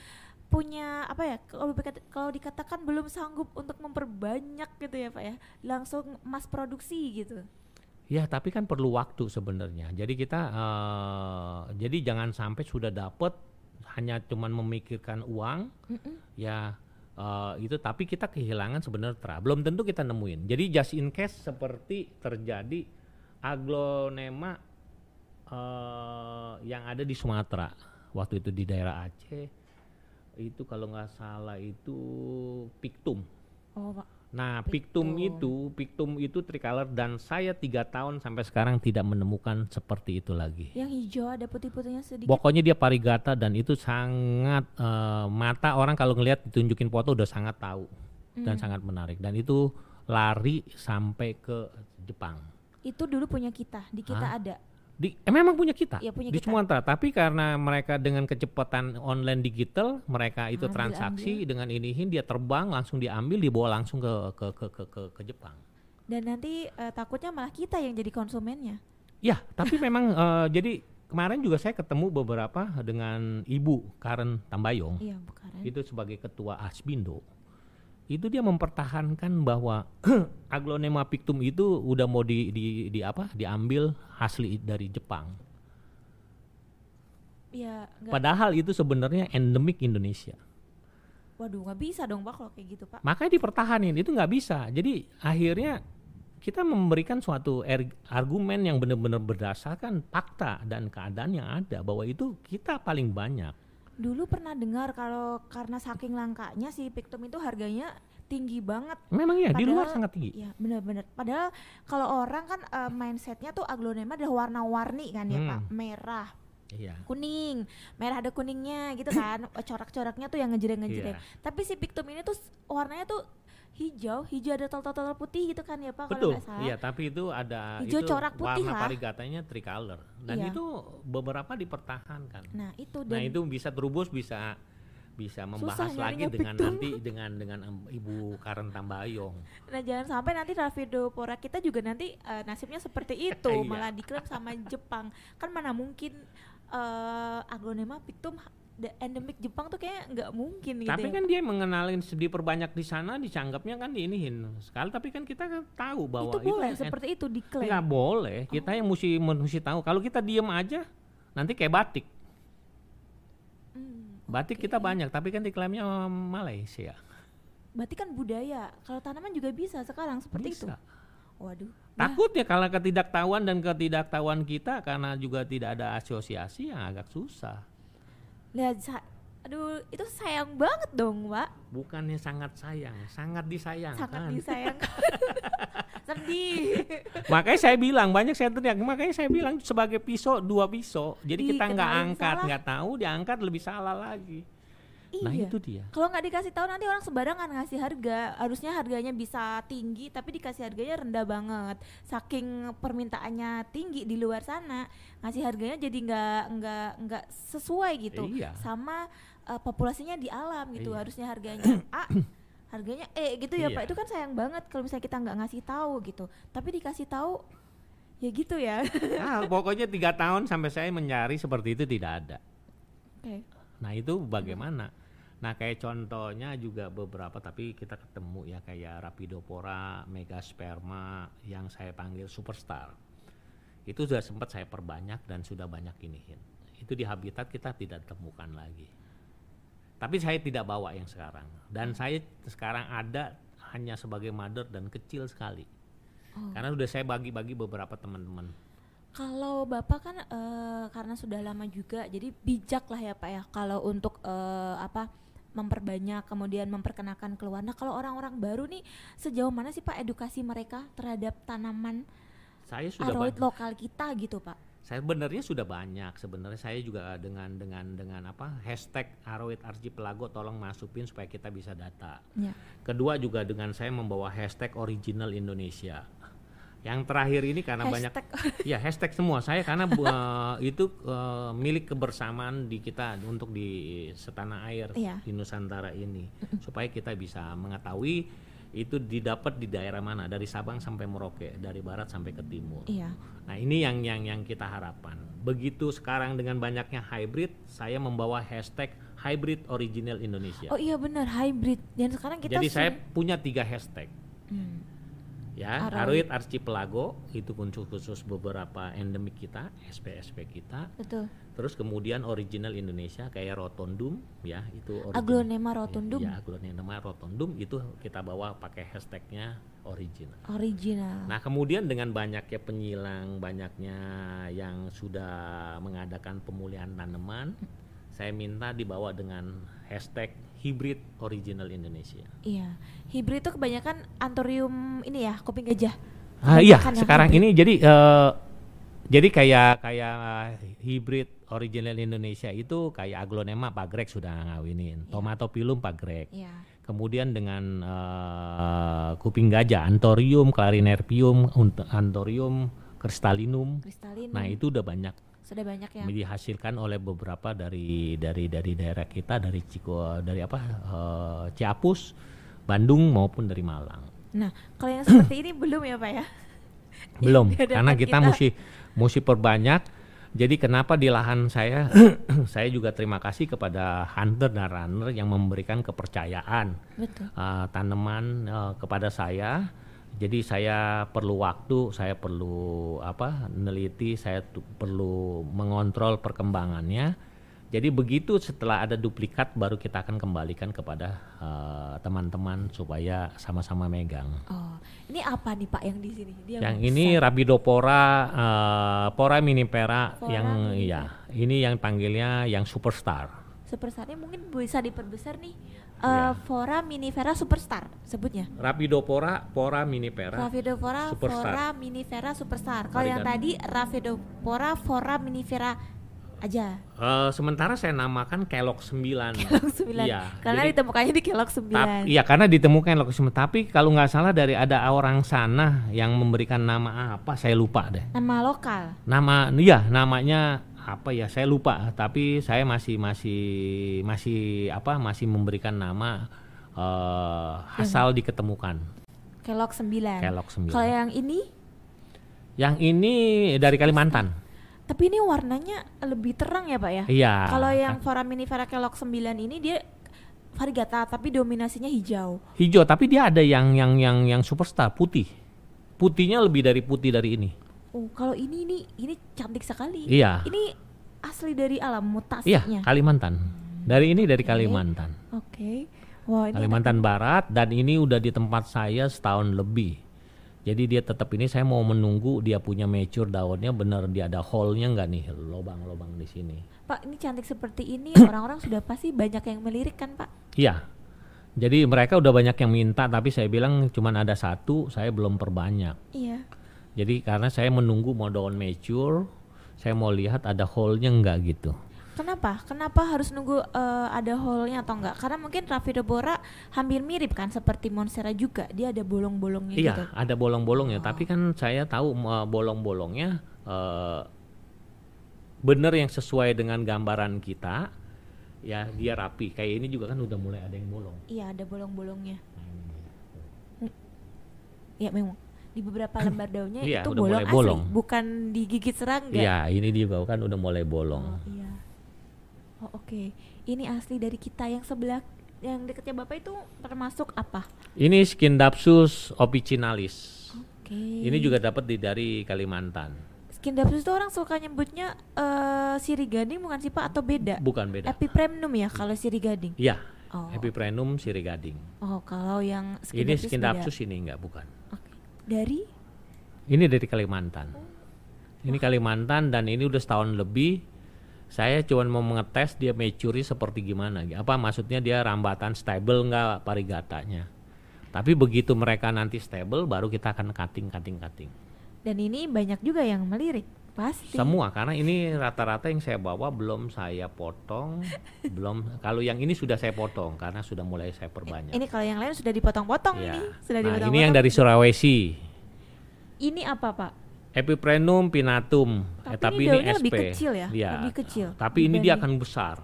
punya apa ya kalau kalau dikatakan belum sanggup untuk memperbanyak gitu ya Pak ya. Langsung mas produksi gitu. Ya, tapi kan perlu waktu sebenarnya. Jadi kita eh, jadi jangan sampai sudah dapat hanya cuman memikirkan uang, Mm-mm. ya eh, itu tapi kita kehilangan sebenarnya tra. Belum tentu kita nemuin. Jadi just in case seperti terjadi aglonema eh, yang ada di Sumatera waktu itu di daerah Aceh itu kalau nggak salah itu pictum. Oh, Pak. Nah, pictum Pictum. itu, pictum itu tricolor dan saya tiga tahun sampai sekarang tidak menemukan seperti itu lagi. Yang hijau ada putih-putihnya sedikit. Pokoknya dia parigata dan itu sangat eh, mata orang kalau ngelihat ditunjukin foto udah sangat tahu dan Hmm. sangat menarik dan itu lari sampai ke Jepang. Itu dulu punya kita, di kita Hah? ada. Di eh, memang punya kita Iya, punya di kita. Sumatera, tapi karena mereka dengan kecepatan online digital, mereka itu Ambil, transaksi dengan inihin dia terbang langsung diambil dibawa langsung ke ke ke ke, ke, ke Jepang. Dan nanti eh, takutnya malah kita yang jadi konsumennya. Ya, tapi memang [LAUGHS] eh, jadi kemarin juga saya ketemu beberapa dengan Ibu Karen Tambayong Iya, itu sebagai ketua Asbindo. Itu dia mempertahankan bahwa [CLEARS THROAT] aglonema pictum itu udah mau di, di, di apa? diambil asli dari Jepang. Iya, nggak. Padahal itu sebenarnya endemik Indonesia. Waduh, nggak bisa dong Pak kalau kayak gitu Pak. Makanya dipertahanin itu nggak bisa. Jadi akhirnya kita memberikan suatu er- argumen yang benar-benar berdasarkan fakta dan keadaan yang ada bahwa itu kita paling banyak. Dulu pernah dengar kalau karena saking langkanya si Pictum itu harganya tinggi banget. Memang ya di luar Padahal- sangat tinggi. Iya, benar-benar. Padahal kalau orang kan eh, mindsetnya tuh aglonema adalah warna-warni kan ya Hmm. Pak, merah, Iya. kuning, merah ada kuningnya gitu kan, [COUGHS] corak-coraknya tuh yang ngejreng-ngejreng. Iya. Tapi si Pictum ini tuh warnanya tuh hijau, hijau ada tol-tol putih gitu kan ya Pak kalau Betul. nggak salah. Iya, tapi itu ada Hijau itu corak putih warna lah. parigatanya tricolor dan Iya. itu beberapa dipertahankan. Nah, itu Nah, dan itu bisa terubus bisa bisa membahas lagi nyarinya dengan Pictum. nanti dengan dengan Ibu Karen Tambayong. Nah jangan sampai nanti Ravidopora kita juga nanti eh, nasibnya seperti itu [LAUGHS] Iya. malah diklaim sama Jepang kan mana mungkin eh aglonema pictum the endemic Jepang tuh kayak nggak mungkin gitu Tapi ya. kan dia mengenalin sedih perbanyak di sana dicanggapnya kan diinihin sekali. Tapi kan kita kan tahu bahwa itu boleh en- seperti itu diklaim. Nggak boleh. Kita yang mesti mesti tahu. Kalau kita diem aja nanti kayak batik. Hmm, batik oke. kita banyak tapi kan diklaimnya Malaysia. Berarti kan budaya. Kalau tanaman juga bisa sekarang seperti itu. Bisa. waduh. Nah, takutnya kalau ketidaktahuan dan ketidaktahuan kita karena juga tidak ada asosiasi yang agak susah lihat sa- aduh itu sayang banget dong pak bukannya sangat sayang sangat disayangkan. Sangat disayangkan [LAUGHS] sedih. Makanya saya bilang banyak saya teriak makanya saya bilang sebagai pisau dua pisau. Jadi kita nggak angkat nggak tahu diangkat lebih salah lagi nah iya itu dia Kalau nggak dikasih tahu nanti orang sembarangan ngasih harga. Harusnya harganya bisa tinggi tapi dikasih harganya rendah banget. Saking permintaannya tinggi di luar sana, ngasih harganya jadi nggak nggak nggak sesuai gitu. Iya. Sama uh, populasinya di alam gitu. Iya. Harusnya harganya [COUGHS] A, harganya E gitu ya Iya. Pak. Itu kan sayang banget kalau misalnya kita nggak ngasih tahu gitu. Tapi dikasih tahu Ya gitu ya. Nah, [LAUGHS] pokoknya tiga tahun sampai saya mencari seperti itu tidak ada. Oke. Nah itu bagaimana? Nah kayak contohnya juga beberapa tapi kita ketemu ya kayak Rapidopora, Megasperma yang saya panggil superstar. Itu sudah sempat saya perbanyak dan sudah banyak iniin. Itu di habitat kita tidak temukan lagi. Tapi saya tidak bawa yang sekarang. Dan saya sekarang ada hanya sebagai mother dan kecil sekali. Oh. Karena sudah saya bagi-bagi beberapa teman-teman. Kalau Bapak kan eh, karena sudah lama juga, jadi bijak lah ya Pak ya kalau untuk eh, apa memperbanyak kemudian memperkenalkan keluar. Nah kalau orang-orang baru nih sejauh mana sih Pak edukasi mereka terhadap tanaman Saya sudah aroid banyak. lokal kita gitu Pak? Saya sebenarnya sudah banyak. Sebenarnya saya juga dengan dengan dengan apa hashtag Aroid Archipelago tolong masukin supaya kita bisa data. Ya. Kedua juga dengan saya membawa hashtag original Indonesia. Yang terakhir ini karena banyak Hashtag [LAUGHS] ya hashtag semua saya karena eh, itu eh, milik kebersamaan di kita untuk di setanah air Iya. di Nusantara ini supaya kita bisa mengetahui itu didapat di daerah mana dari Sabang sampai Merauke dari barat sampai ke timur. iya. Nah ini yang yang yang kita harapkan. Begitu sekarang dengan banyaknya hybrid, saya membawa hashtag hybrid original Indonesia. Oh iya benar hybrid. Dan sekarang kita Jadi saya punya tiga hashtag. Hmm. Ya, Aroid. Aroid Archipelago itu khusus khusus beberapa endemik kita, SP-SP kita. betul. Terus kemudian original Indonesia kayak Rotondum, ya itu original. Aglonema rotundum Ya, Aglonema Rotondum itu kita bawa pakai hashtagnya original. original. Nah kemudian dengan banyaknya penyilang, banyaknya yang sudah mengadakan pemulihan tanaman, saya minta dibawa dengan hashtag hybrid original Indonesia. Iya. Hybrid itu kebanyakan antorium ini ya, kuping gajah. Ah, iya, sekarang hybrid. ini jadi eh, jadi kayak kayak hybrid original Indonesia itu kayak aglonema Pak Greg sudah ngawinin, tomatopilum Pak Greg. Iya. Kemudian dengan eh, kuping gajah, antorium, clarinerpium, antorium, crystallinum. Kristalin. Nah, itu udah banyak sudah banyak yang dihasilkan oleh beberapa dari dari dari daerah kita dari Ciko dari apa eh, Ciapus, Bandung maupun dari Malang. Nah, kalau yang seperti ini [CLEARS THROAT] belum ya, Pak ya? [LAUGHS] Belum, karena kita, kita. mesti mesti perbanyak. Jadi kenapa di lahan saya [CLEARS THROAT] saya juga terima kasih kepada hunter dan runner yang memberikan kepercayaan Betul. uh, tanaman uh, kepada saya. Jadi saya perlu waktu, saya perlu apa? neliti, saya perlu mengontrol perkembangannya. Jadi begitu setelah ada duplikat baru kita akan kembalikan kepada uh, teman-teman supaya sama-sama megang. Oh, ini apa nih Pak yang di sini? Dia Yang besar. ini Rabidopora uh, Pora minipera Pora yang minipera. ya, ini yang panggilnya yang superstar. Superstarnya mungkin bisa diperbesar nih. Eh Iya. Fora minifera superstar sebutnya. Rapidopora Pora minipera. Raphidopora Superstar. Fora minifera superstar. Kalau yang Arigato. tadi Raphidopora Fora minifera aja. Eh, sementara saya namakan kelok 9. Kelok 9. Iya, Karena jadi- ditemukannya di kelok 9. Tap- iya karena ditemukan kelok 9. Tapi kalau nggak salah dari ada orang sana yang memberikan nama apa saya lupa deh. Nama lokal. Nama iya namanya apa ya saya lupa tapi saya masih masih masih apa masih memberikan nama eh, asal diketemukan Kelok 9. kelok 9. Kalau yang ini Yang ini dari Kalimantan. tapi ini warnanya lebih terang ya, Pak ya? Iya. Kalau yang Foraminifera kelok 9 ini dia variegata tapi dominasinya hijau. hijau tapi dia ada yang yang yang yang superstar putih. Putihnya lebih dari putih dari ini. Oh, kalau ini ini ini cantik sekali. Iya. Ini asli dari alam Iya, mutasinya. Kalimantan. Dari ini dari Oke. Kalimantan. Oke. Wah, ini Kalimantan Barat dan ini udah di tempat saya setahun lebih. Jadi dia tetap ini saya mau menunggu dia punya mature daunnya bener dia ada hole-nya nggak nih lobang-lobang di sini. Pak, ini cantik seperti ini [COUGHS] orang-orang sudah pasti banyak yang melirik kan, Pak? Iya. Jadi mereka udah banyak yang minta tapi saya bilang cuman ada satu, saya belum perbanyak. Iya. Jadi karena saya menunggu mau daun mature, saya mau lihat ada hole-nya nggak gitu. Kenapa? Kenapa harus nunggu eh, ada hole-nya atau enggak? Karena mungkin Raphidopora hampir mirip kan seperti Monstera juga. Dia ada bolong-bolongnya Iya, gitu. ada bolong-bolongnya. Oh. Tapi kan saya tahu uh, bolong-bolongnya uh, bener yang sesuai dengan gambaran kita. Ya dia rapi. Kayak ini juga kan udah mulai ada yang bolong. Iya, ada bolong-bolongnya. Nah, ini dia. Iya, memang. Di beberapa lembar daunnya Iya, itu bolong mulai asli, bolong. bukan digigit serangga. Iya, ini juga kan udah mulai bolong. Oh iya. Oh oke. Ini asli dari kita yang sebelah yang deketnya bapak itu termasuk apa? Ini Scindapsus officinalis. Oke. Ini juga dapat di dari Kalimantan. Skindapsus itu orang suka nyebutnya eh sirih gading bukan sih pak atau beda? Bukan beda. Epipremnum ya kalau sirih gading. Iya, Oh. Epiprenum sirigading. Oh kalau yang Ini Skindapsus beda. Scindapsus ini enggak bukan. Oke. Dari? Ini dari Kalimantan. Ini Kalimantan dan ini udah setahun lebih. Saya cuma mau mengetes dia maturity seperti gimana. Apa maksudnya dia rambatan stable nggak parigatanya. Tapi begitu mereka nanti stable baru kita akan cutting cutting cutting. Dan ini banyak juga yang melirik. Pasti. Semua karena ini rata-rata yang saya bawa belum saya potong, [LAUGHS] belum kalau yang ini sudah saya potong karena sudah mulai saya perbanyak. Ini kalau yang lain sudah dipotong-potong Ya. ini, sudah Nah, dipotong-potong. ini yang dari Sulawesi. Ini apa pak? Epiprenum pinatum. Eh, Tapi ini daunnya SP. lebih kecil ya? Iya. Lebih kecil Tapi ini dia akan besar.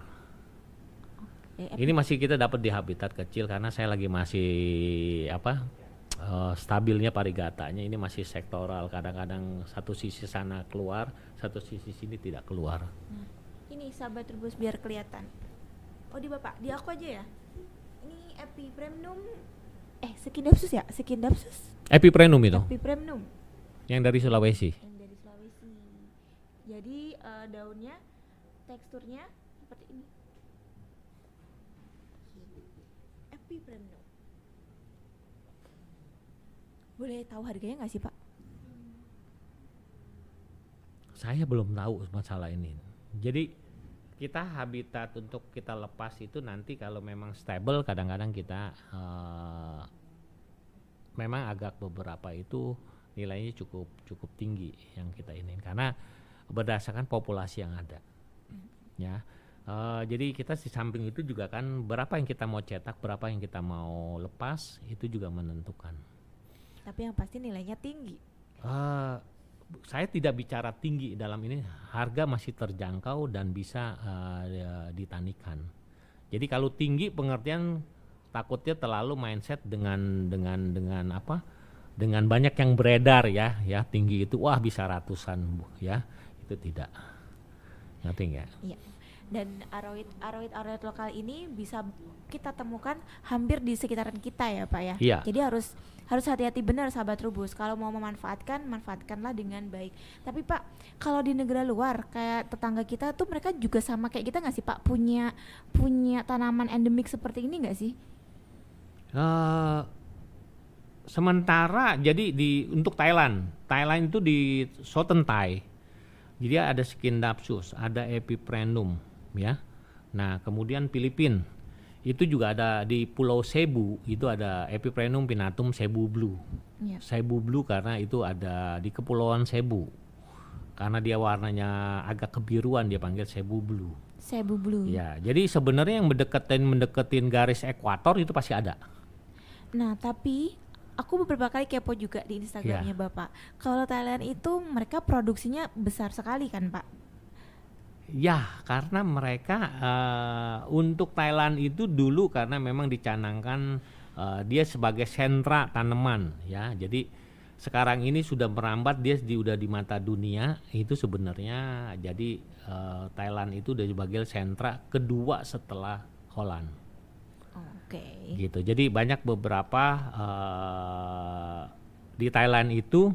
Ini masih kita dapat di habitat kecil karena saya lagi masih apa? Eh, stabilnya parigatanya ini masih sektoral. Kadang-kadang satu sisi sana keluar, satu sisi sini tidak keluar. Ini sahabat rebus biar kelihatan. Oh di bapak, di aku aja ya. Ini epipremnum. Eh skindapsus ya, skindapsus. Epiprenum itu Epipremnum yang dari Sulawesi. yang dari Sulawesi. Jadi eh, daunnya teksturnya seperti ini. Epipremnum. Boleh tahu harganya nggak sih pak? Saya belum tahu masalah ini. Jadi kita habitat untuk kita lepas itu nanti kalau memang stable kadang-kadang kita eh, memang agak beberapa itu nilainya cukup cukup tinggi yang kita ini karena berdasarkan populasi yang ada ya Eh, jadi kita di samping itu juga kan berapa yang kita mau cetak berapa yang kita mau lepas itu juga menentukan Tapi yang pasti nilainya tinggi. Eh, saya tidak bicara tinggi dalam ini harga masih terjangkau dan bisa ya, ditanikan. Jadi kalau tinggi pengertian takutnya terlalu mindset dengan dengan dengan apa? Dengan banyak yang beredar ya, ya tinggi itu wah bisa ratusan Bu, ya itu tidak. Ngerti nggak? Iya. Dan aroid aroid aroid lokal ini bisa kita temukan hampir di sekitaran kita ya pak ya. Iya. Jadi harus harus hati-hati benar sahabat rubus. Kalau mau memanfaatkan, manfaatkanlah dengan baik. Tapi pak, kalau di negara luar kayak tetangga kita tuh mereka juga sama kayak kita nggak sih pak? Punya punya tanaman endemik seperti ini nggak sih? Eh, sementara jadi di untuk Thailand, Thailand itu di Sotentai. Jadi ada Skindapsus, ada Epiprenum, ya. Nah, kemudian Filipin itu juga ada di Pulau Cebu itu ada Epiprenum pinatum Cebu blue. Iya. Cebu blue karena itu ada di Kepulauan Cebu. Karena dia warnanya agak kebiruan dia panggil Cebu blue. Cebu blue. Ya, jadi sebenarnya yang mendeketin mendeketin garis ekuator itu pasti ada. Nah, tapi aku beberapa kali kepo juga di Instagramnya Bapak. Kalau Thailand itu mereka produksinya besar sekali kan, Pak? Ya, karena mereka eh, untuk Thailand itu dulu karena memang dicanangkan eh, dia sebagai sentra tanaman, ya. Jadi sekarang ini sudah merambat dia di udah di mata dunia itu sebenarnya jadi eh, Thailand itu udah sebagai sentra kedua setelah Holland. Oke. gitu. Jadi banyak beberapa eh, di Thailand itu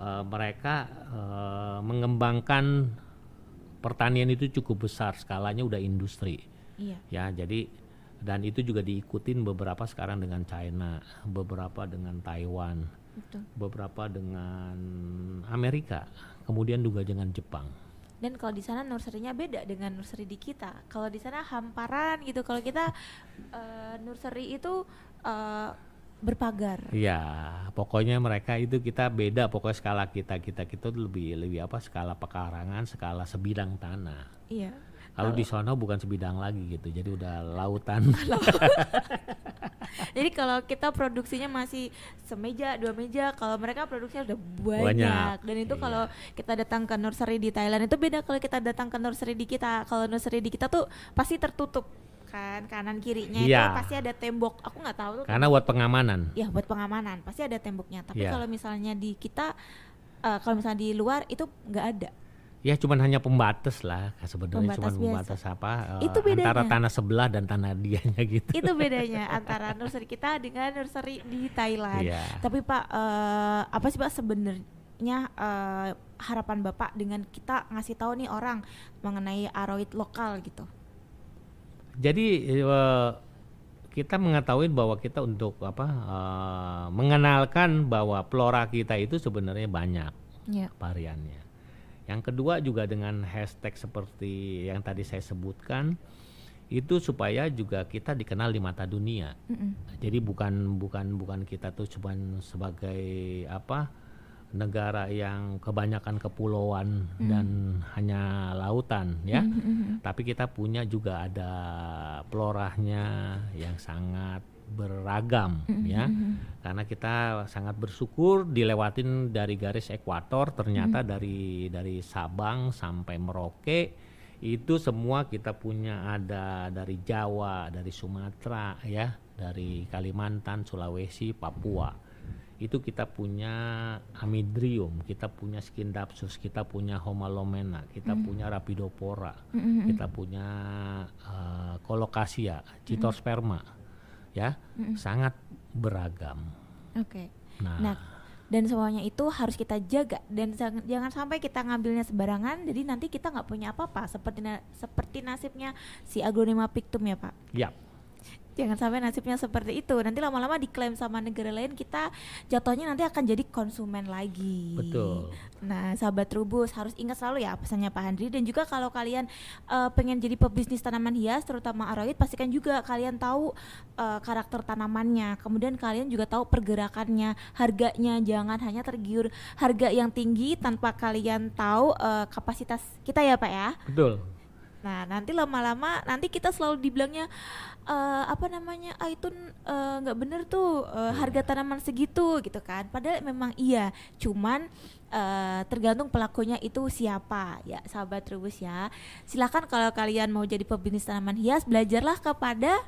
eh, mereka eh, mengembangkan pertanian itu cukup besar skalanya udah industri Iya. ya. Jadi dan itu juga diikutin beberapa sekarang dengan China, beberapa dengan Taiwan, Betul. beberapa dengan Amerika, kemudian juga dengan Jepang. Dan kalau di sana nurserynya beda dengan nursery di kita. Kalau di sana hamparan gitu. Kalau kita eh, nursery itu eh, berpagar. Iya, pokoknya mereka itu kita beda. Pokoknya skala kita kita kita tuh lebih lebih apa skala pekarangan, skala sebidang tanah. Iya. Kalau di sono bukan sebidang lagi gitu, jadi udah lautan. [LAUGHS] [LAUGHS] Jadi kalau kita produksinya masih semeja, dua meja, kalau mereka produksinya udah banyak. Banyak, Dan itu iya. kalau kita datang ke nursery di Thailand itu beda kalau kita datang ke nursery di kita. Kalau nursery di kita tuh pasti tertutup kan kanan kirinya Iya. itu pasti ada tembok aku nggak tahu tuh Karena buat pengamanan. ya buat pengamanan pasti ada temboknya tapi Iya. kalau misalnya di kita eh, kalau misalnya di luar itu nggak ada Ya cuman hanya pembatas lah sebenarnya Pembatas cuman biasa. pembatas apa eh, Itu bedanya. antara tanah sebelah dan tanah dianya [LAUGHS] gitu. itu bedanya antara nursery kita dengan nursery di Thailand Iya. tapi pak eh, apa sih pak sebenarnya eh, harapan bapak dengan kita ngasih tahu nih orang mengenai aroid lokal gitu Jadi eh, kita mengetahui bahwa kita untuk apa eh, mengenalkan bahwa flora kita itu sebenarnya banyak ya variannya. Yang kedua juga dengan hashtag seperti yang tadi saya sebutkan itu supaya juga kita dikenal di mata dunia. Jadi bukan bukan bukan kita tuh cuman sebagai apa negara yang kebanyakan kepulauan dan hanya lautan ya. Tapi kita punya juga ada floranya yang sangat beragam ya. Karena kita sangat bersyukur dilewatin dari garis ekuator ternyata dari dari Sabang sampai Merauke itu semua kita punya ada dari Jawa, dari Sumatera ya, dari Kalimantan, Sulawesi, Papua. Itu kita punya Amidrium, kita punya Skindapsus, kita punya Homalomena, kita punya Rapidopora, kita punya eh, Colocasia, Citosperma. Ya, sangat beragam. oke. Nah, Nah, dan semuanya itu harus kita jaga dan jangan sampai kita ngambilnya sembarangan jadi nanti kita nggak punya apa-apa seperti na- seperti nasibnya si aglonema pictum ya pak? Ya, jangan sampai nasibnya seperti itu nanti lama-lama diklaim sama negara lain kita jatuhnya nanti akan jadi konsumen lagi betul. Nah, sahabat Trubus harus ingat selalu ya pesannya Pak Handri dan juga kalau kalian eh, pengen jadi pebisnis tanaman hias terutama aroid pastikan juga kalian tahu eh, karakter tanamannya. Kemudian kalian juga tahu pergerakannya, harganya. Jangan hanya tergiur harga yang tinggi tanpa kalian tahu eh, kapasitas kita ya, Pak ya. Betul. Nah, nanti lama-lama nanti kita selalu dibilangnya eh, apa namanya? Ah itu eh, nggak bener tuh eh, harga tanaman segitu gitu kan. Padahal memang iya, cuman eh, tergantung pelakunya itu siapa ya, sahabat Trubus ya. Silakan kalau kalian mau jadi pebisnis tanaman hias, belajarlah kepada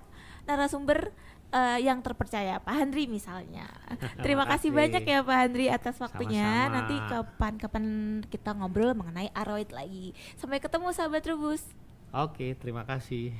narasumber eh, yang terpercaya, Pak Handri misalnya. [LAUGHS] Terima kasih banyak ya Pak Handri atas waktunya. Sama-sama. Nanti kapan-kapan kita ngobrol mengenai aroid lagi. Sampai ketemu sahabat Trubus. Oke, terima kasih.